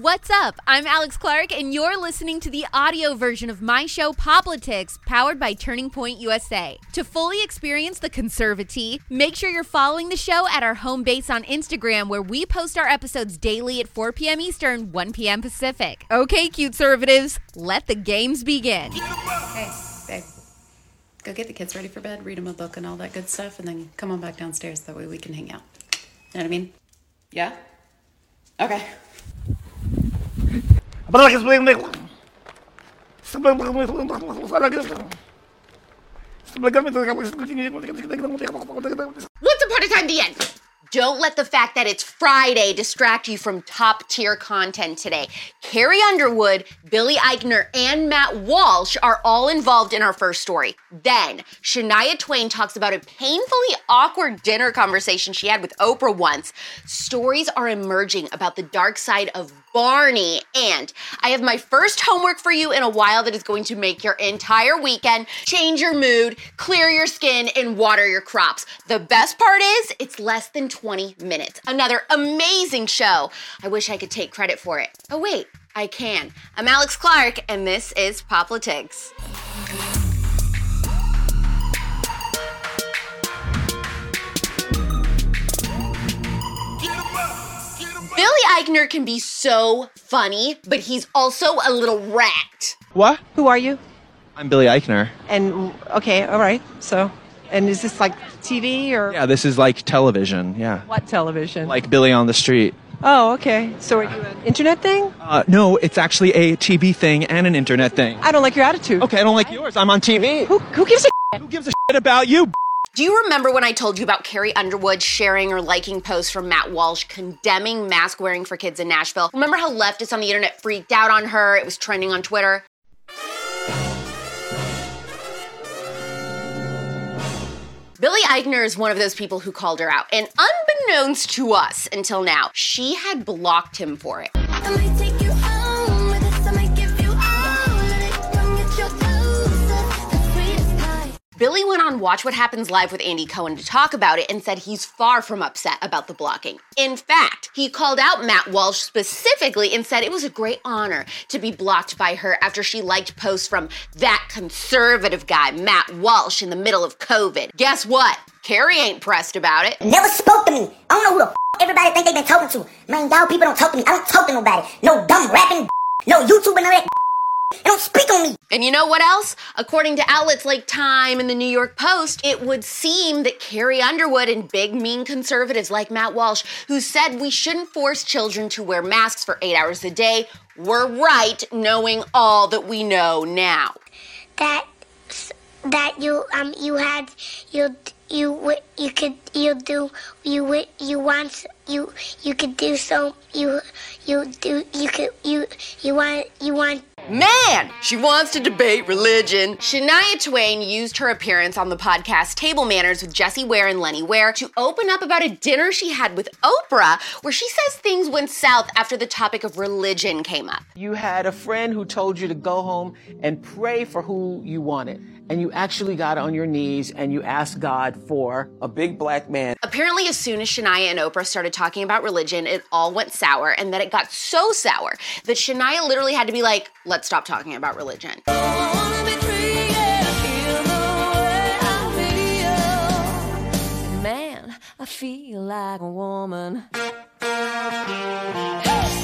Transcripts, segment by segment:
What's up? I'm Alex Clark, and you're listening to the audio version of my show, Poplitics, powered by Turning Point USA. To fully experience the conservative, make sure you're following the show at our home base on Instagram, where we post our episodes daily at 4 p.m. Eastern, 1 p.m. Pacific. Okay, cute conservatives, let the games begin. Hey, babe. Go get the kids ready for bed, read them a book and all that good stuff, and then come on back downstairs. That way we can hang out. You know what I mean? Yeah? Okay. Once upon a time, the end. Don't let the fact that it's Friday distract you from top tier content today. Carrie Underwood, Billy Eichner, and Matt Walsh are all involved in our first story. Then, Shania Twain talks about a painfully awkward dinner conversation she had with Oprah once. Stories are emerging about the dark side of Barney. And I have my first homework for you in a while that is going to make your entire weekend change your mood, clear your skin, and water your crops. The best part is, it's less than 20 minutes. Another amazing show. I wish I could take credit for it. Oh, wait, I can. I'm Alex Clark, and this is Poplitics. Eichner can be so funny, but he's also a little rat. What? Who are you? I'm Billy Eichner. And okay, all right. So, and is this like TV or Yeah, this is like television. Yeah. what television? Like Billy on the Street. oh, okay. So are you an internet thing? Uh, no, it's actually a TV thing and an internet thing. I don't like your attitude. Okay, I don't like yours. I'm on TV. Who who gives a Who gives a shit about you? Do you remember when I told you about Carrie Underwood sharing or liking posts from Matt Walsh condemning mask wearing for kids in Nashville? Remember how leftists on the internet freaked out on her? It was trending on Twitter. Billy Eichner is one of those people who called her out, and unbeknownst to us until now, she had blocked him for it. Billy went on Watch What Happens Live with Andy Cohen to talk about it and said he's far from upset about the blocking. In fact, he called out Matt Walsh specifically and said it was a great honor to be blocked by her after she liked posts from that conservative guy, Matt Walsh, in the middle of COVID. Guess what? Carrie ain't pressed about it. Never spoke to me. I don't know who the f- everybody think they been talking to. Man, y'all people don't talk to me. I don't talk to nobody. No dumb rapping, no YouTube and all that. They don't speak on me. And you know what else? According to outlets like Time and the New York Post, it would seem that Carrie Underwood and big mean conservatives like Matt Walsh, who said we shouldn't force children to wear masks for eight hours a day, were right knowing all that we know now. That that you um you had you you you could you do you you want you you could do so you you do you could you you want you want Man, she wants to debate religion. Shania Twain used her appearance on the podcast Table Manners with Jessie Ware and Lennie Ware to open up about a dinner she had with Oprah, where she says things went south after the topic of religion came up. You had a friend who told you to go home and pray for who you wanted. And you actually got on your knees and you asked God for a big black man. Apparently, as soon as Shania and Oprah started talking about religion, it all went sour, and that it got so sour that Shania literally had to be like, let's stop talking about religion. I wanna be free, yeah, feel the way I feel. Man, I feel like a woman.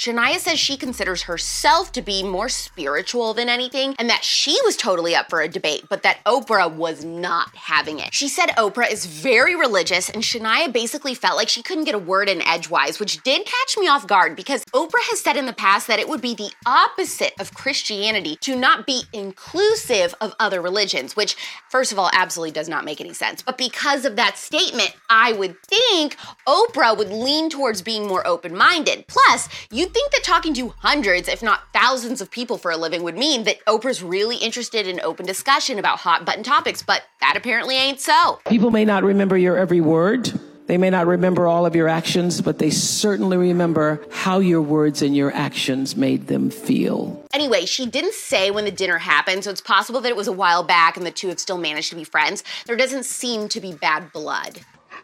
Shania says she considers herself to be more spiritual than anything and that she was totally up for a debate, but that Oprah was not having it. She said Oprah is very religious and Shania basically felt like she couldn't get a word in edgewise, which did catch me off guard because Oprah has said in the past that it would be the opposite of Christianity to not be inclusive of other religions, which, first of all, absolutely does not make any sense. But because of that statement, I would think Oprah would lean towards being more open minded. Plus, you'd think that talking to hundreds, if not thousands of people for a living would mean that Oprah's really interested in open discussion about hot button topics, but that apparently ain't so. People may not remember your every word. They may not remember all of your actions, but they certainly remember how your words and your actions made them feel. Anyway, she didn't say when the dinner happened, so it's possible that it was a while back and the two have still managed to be friends. There doesn't seem to be bad blood.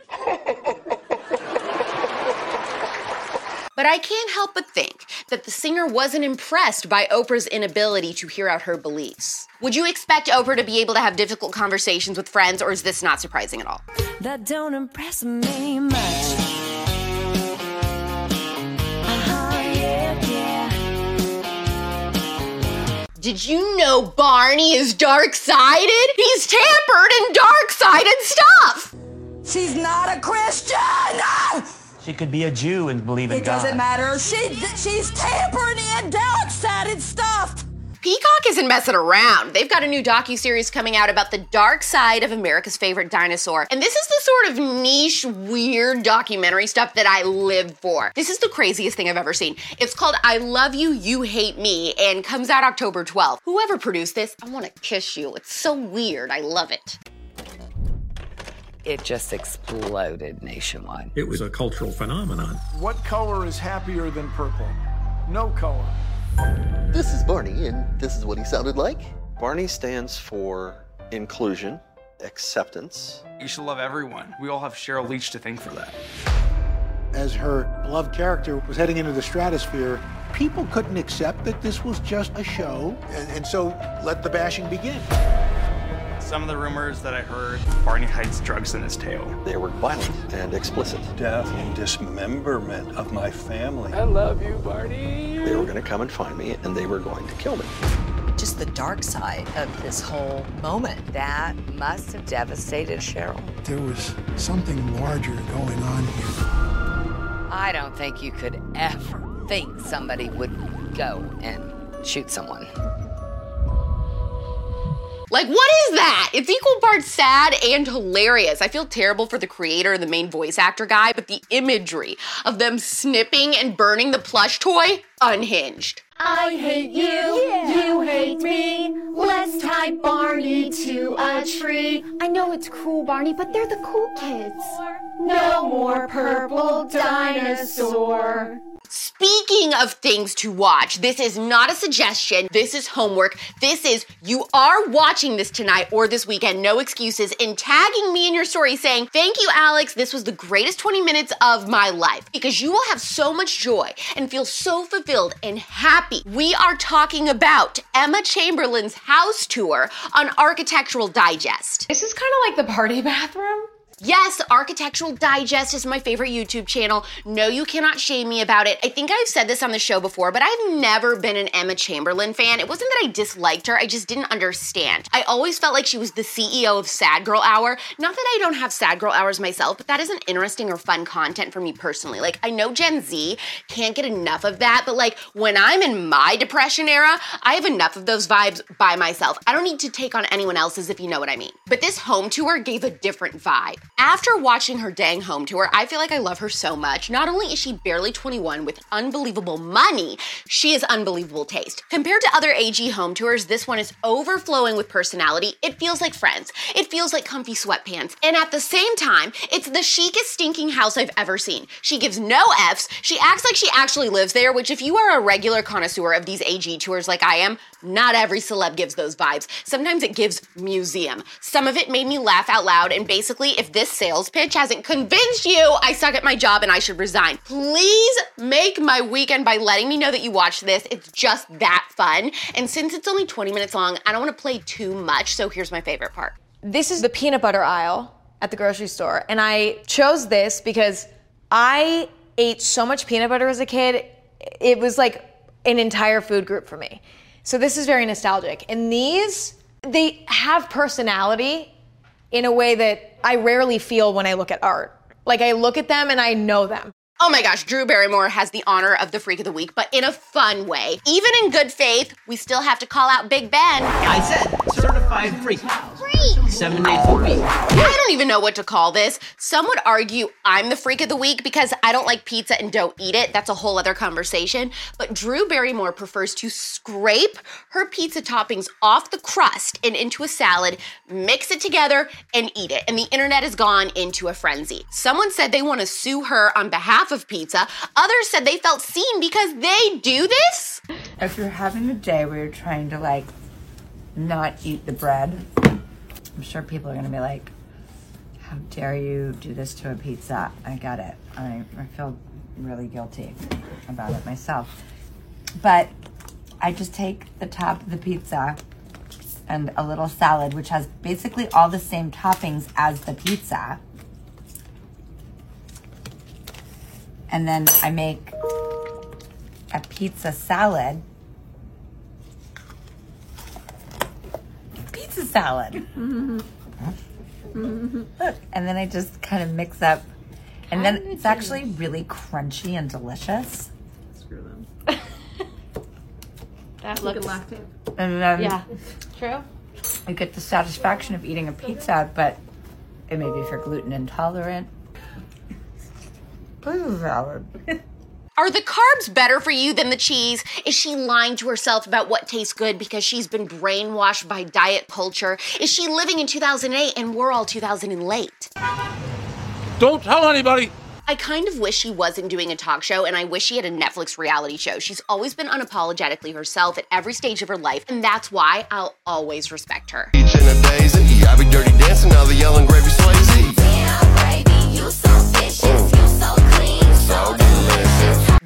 But I can't help but think that the singer wasn't impressed by Oprah's inability to hear out her beliefs. Would you expect Oprah to be able to have difficult conversations with friends, or is this not surprising at all? That don't impress me much. Uh-huh. Did you know Barney is dark sided? He's tampered in dark sided stuff! She's not a Christian! She could be a Jew and believe in It God. It doesn't matter. She she's tampering in dark-sided stuff. Peacock isn't messing around. They've got a new docu-series coming out about the dark side of America's favorite dinosaur. And this is the sort of niche, weird documentary stuff that I live for. This is the craziest thing I've ever seen. It's called I Love You, You Hate Me and comes out October 12th. Whoever produced this, I want to kiss you. It's so weird. I love it. It just exploded nationwide. It was a cultural phenomenon. What color is happier than purple? No color. This is Barney, and this is what he sounded like. Barney stands for inclusion, acceptance. You should love everyone. We all have Sheryl Leach to thank for that. As her beloved character was heading into the stratosphere, people couldn't accept that this was just a show, and, and so let the bashing begin. Some of the rumors that I heard Barney hides drugs in his tail. They were violent and explicit. Death and dismemberment of my family. I love you, Barney. They were going to come and find me, and they were going to kill me. Just the dark side of this whole moment. That must have devastated Sheryl. There was something larger going on here. I don't think you could ever think somebody would go and shoot someone. Like, what is that? It's equal parts sad and hilarious. I feel terrible for the creator and the main voice actor guy, but the imagery of them snipping and burning the plush toy, unhinged. I hate you, you hate me. Let's tie Barney to a tree. I know it's cruel, Barney, but they're the cool kids. No more purple dinosaur. Speaking of things to watch, this is not a suggestion. This is homework. This is you are watching this tonight or this weekend, no excuses, and tagging me in your story saying, Thank you, Alex. This was the greatest 20 minutes of my life because you will have so much joy and feel so fulfilled and happy. We are talking about Emma Chamberlain's house tour on Architectural Digest. This is kind of like the party bathroom. Yes, Architectural Digest is my favorite YouTube channel. No, you cannot shame me about it. I think I've said this on the show before, but I've never been an Emma Chamberlain fan. It wasn't that I disliked her, I just didn't understand. I always felt like she was the CEO of Sad Girl Hour. Not that I don't have Sad Girl Hours myself, but that isn't interesting or fun content for me personally. Like, I know Gen Z can't get enough of that, but like, when I'm in my depression era, I have enough of those vibes by myself. I don't need to take on anyone else's if you know what I mean. But this home tour gave a different vibe. After watching her dang home tour, I feel like I love her so much. Not only is she barely 21 with unbelievable money, she has unbelievable taste. Compared to other AD home tours, this one is overflowing with personality. It feels like friends. It feels like comfy sweatpants. And at the same time, it's the chicest stinking house I've ever seen. She gives no F's. She acts like she actually lives there, which if you are a regular connoisseur of these AD tours like I am, not every celeb gives those vibes. Sometimes it gives museum. Some of it made me laugh out loud, and basically, if this sales pitch hasn't convinced you I suck at my job and I should resign, please make my weekend by letting me know that you watched this. It's just that fun. And since it's only 20 minutes long, I don't want to play too much, so here's my favorite part. This is the peanut butter aisle at the grocery store. And I chose this because I ate so much peanut butter as a kid. It was like an entire food group for me. So this is very nostalgic. And these, they have personality in a way that I rarely feel when I look at art. Like I look at them and I know them. Oh my gosh, Drew Barrymore has the honor of the Freak of the Week, but in a fun way. Even in good faith, we still have to call out Big Ben. I said certified freak. Seven days a week. I don't even know what to call this. Some would argue I'm the freak of the week because I don't like pizza and don't eat it. That's a whole other conversation. But Drew Barrymore prefers to scrape her pizza toppings off the crust and into a salad, mix it together, and eat it. And the internet has gone into a frenzy. Someone said they want to sue her on behalf of pizza. Others said they felt seen because they do this. If you're having a day where you're trying to like not eat the bread, I'm sure people are gonna be like, "How dare you do this to a pizza?" I get it. I, I feel really guilty about it myself. But I just take the top of the pizza and a little salad, which has basically all the same toppings as the pizza. And then I make a pizza salad. Pizza salad. Look, and then I just kind of mix up, and then it's actually really crunchy and delicious. Screw them. That Look at looks. lactate. And then Yeah. True. you get the satisfaction of eating a pizza, but it may be for gluten intolerant. Pizza salad. Are the carbs better for you than the cheese? Is she lying to herself about what tastes good because she's been brainwashed by diet culture? Is she living in 2008 and we're all 2000 and late? Don't tell anybody. I kind of wish she wasn't doing a talk show and I wish she had a Netflix reality show. She's always been unapologetically herself at every stage of her life, and that's why I'll always respect her.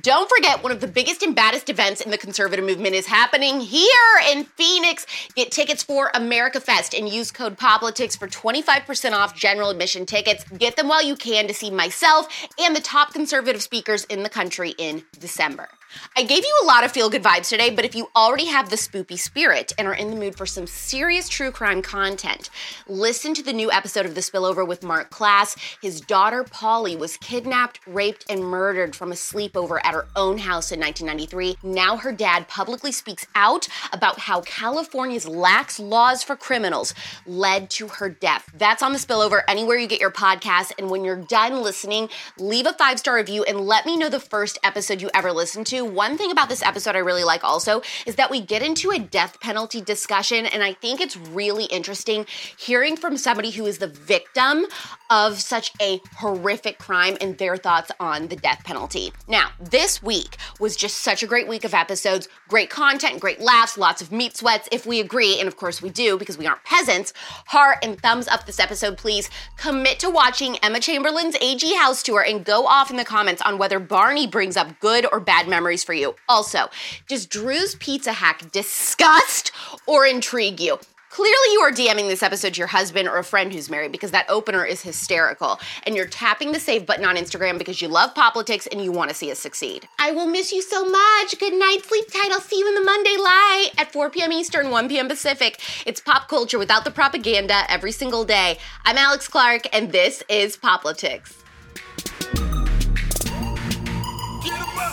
Don't forget, one of the biggest and baddest events in the conservative movement is happening here in Phoenix. Get tickets for America Fest and use code POPLITICS for 25% off general admission tickets. Get them while you can to see myself and the top conservative speakers in the country in December. I gave you a lot of feel good vibes today, but if you already have the spoopy spirit and are in the mood for some serious true crime content, listen to the new episode of The Spillover with Marc Klaas. His daughter Polly was kidnapped, raped, and murdered from a sleepover at her own house in 1993. Now her dad publicly speaks out about how California's lax laws for criminals led to her death. That's on The Spillover anywhere you get your podcast. And when you're done listening, leave a five star review and let me know the first episode you ever listened to. One thing about this episode I really like also is that we get into a death penalty discussion, and I think it's really interesting hearing from somebody who is the victim of such a horrific crime and their thoughts on the death penalty. Now, this week was just such a great week of episodes, great content, great laughs, lots of meat sweats. If we agree, and of course we do because we aren't peasants, heart and thumbs up this episode, please. Commit to watching Emma Chamberlain's AD house tour and go off in the comments on whether Barney brings up good or bad memories for you. Also, does Drew's pizza hack disgust or intrigue you? Clearly, you are DMing this episode to your husband or a friend who's married because that opener is hysterical. And you're tapping the save button on Instagram because you love poplitics and you want to see us succeed. I will miss you so much. Good night, sleep tight. I'll see you in the Monday light at 4 p.m. Eastern, 1 p.m. Pacific. It's pop culture without the propaganda every single day. I'm Alex Clark, and this is Poplitics.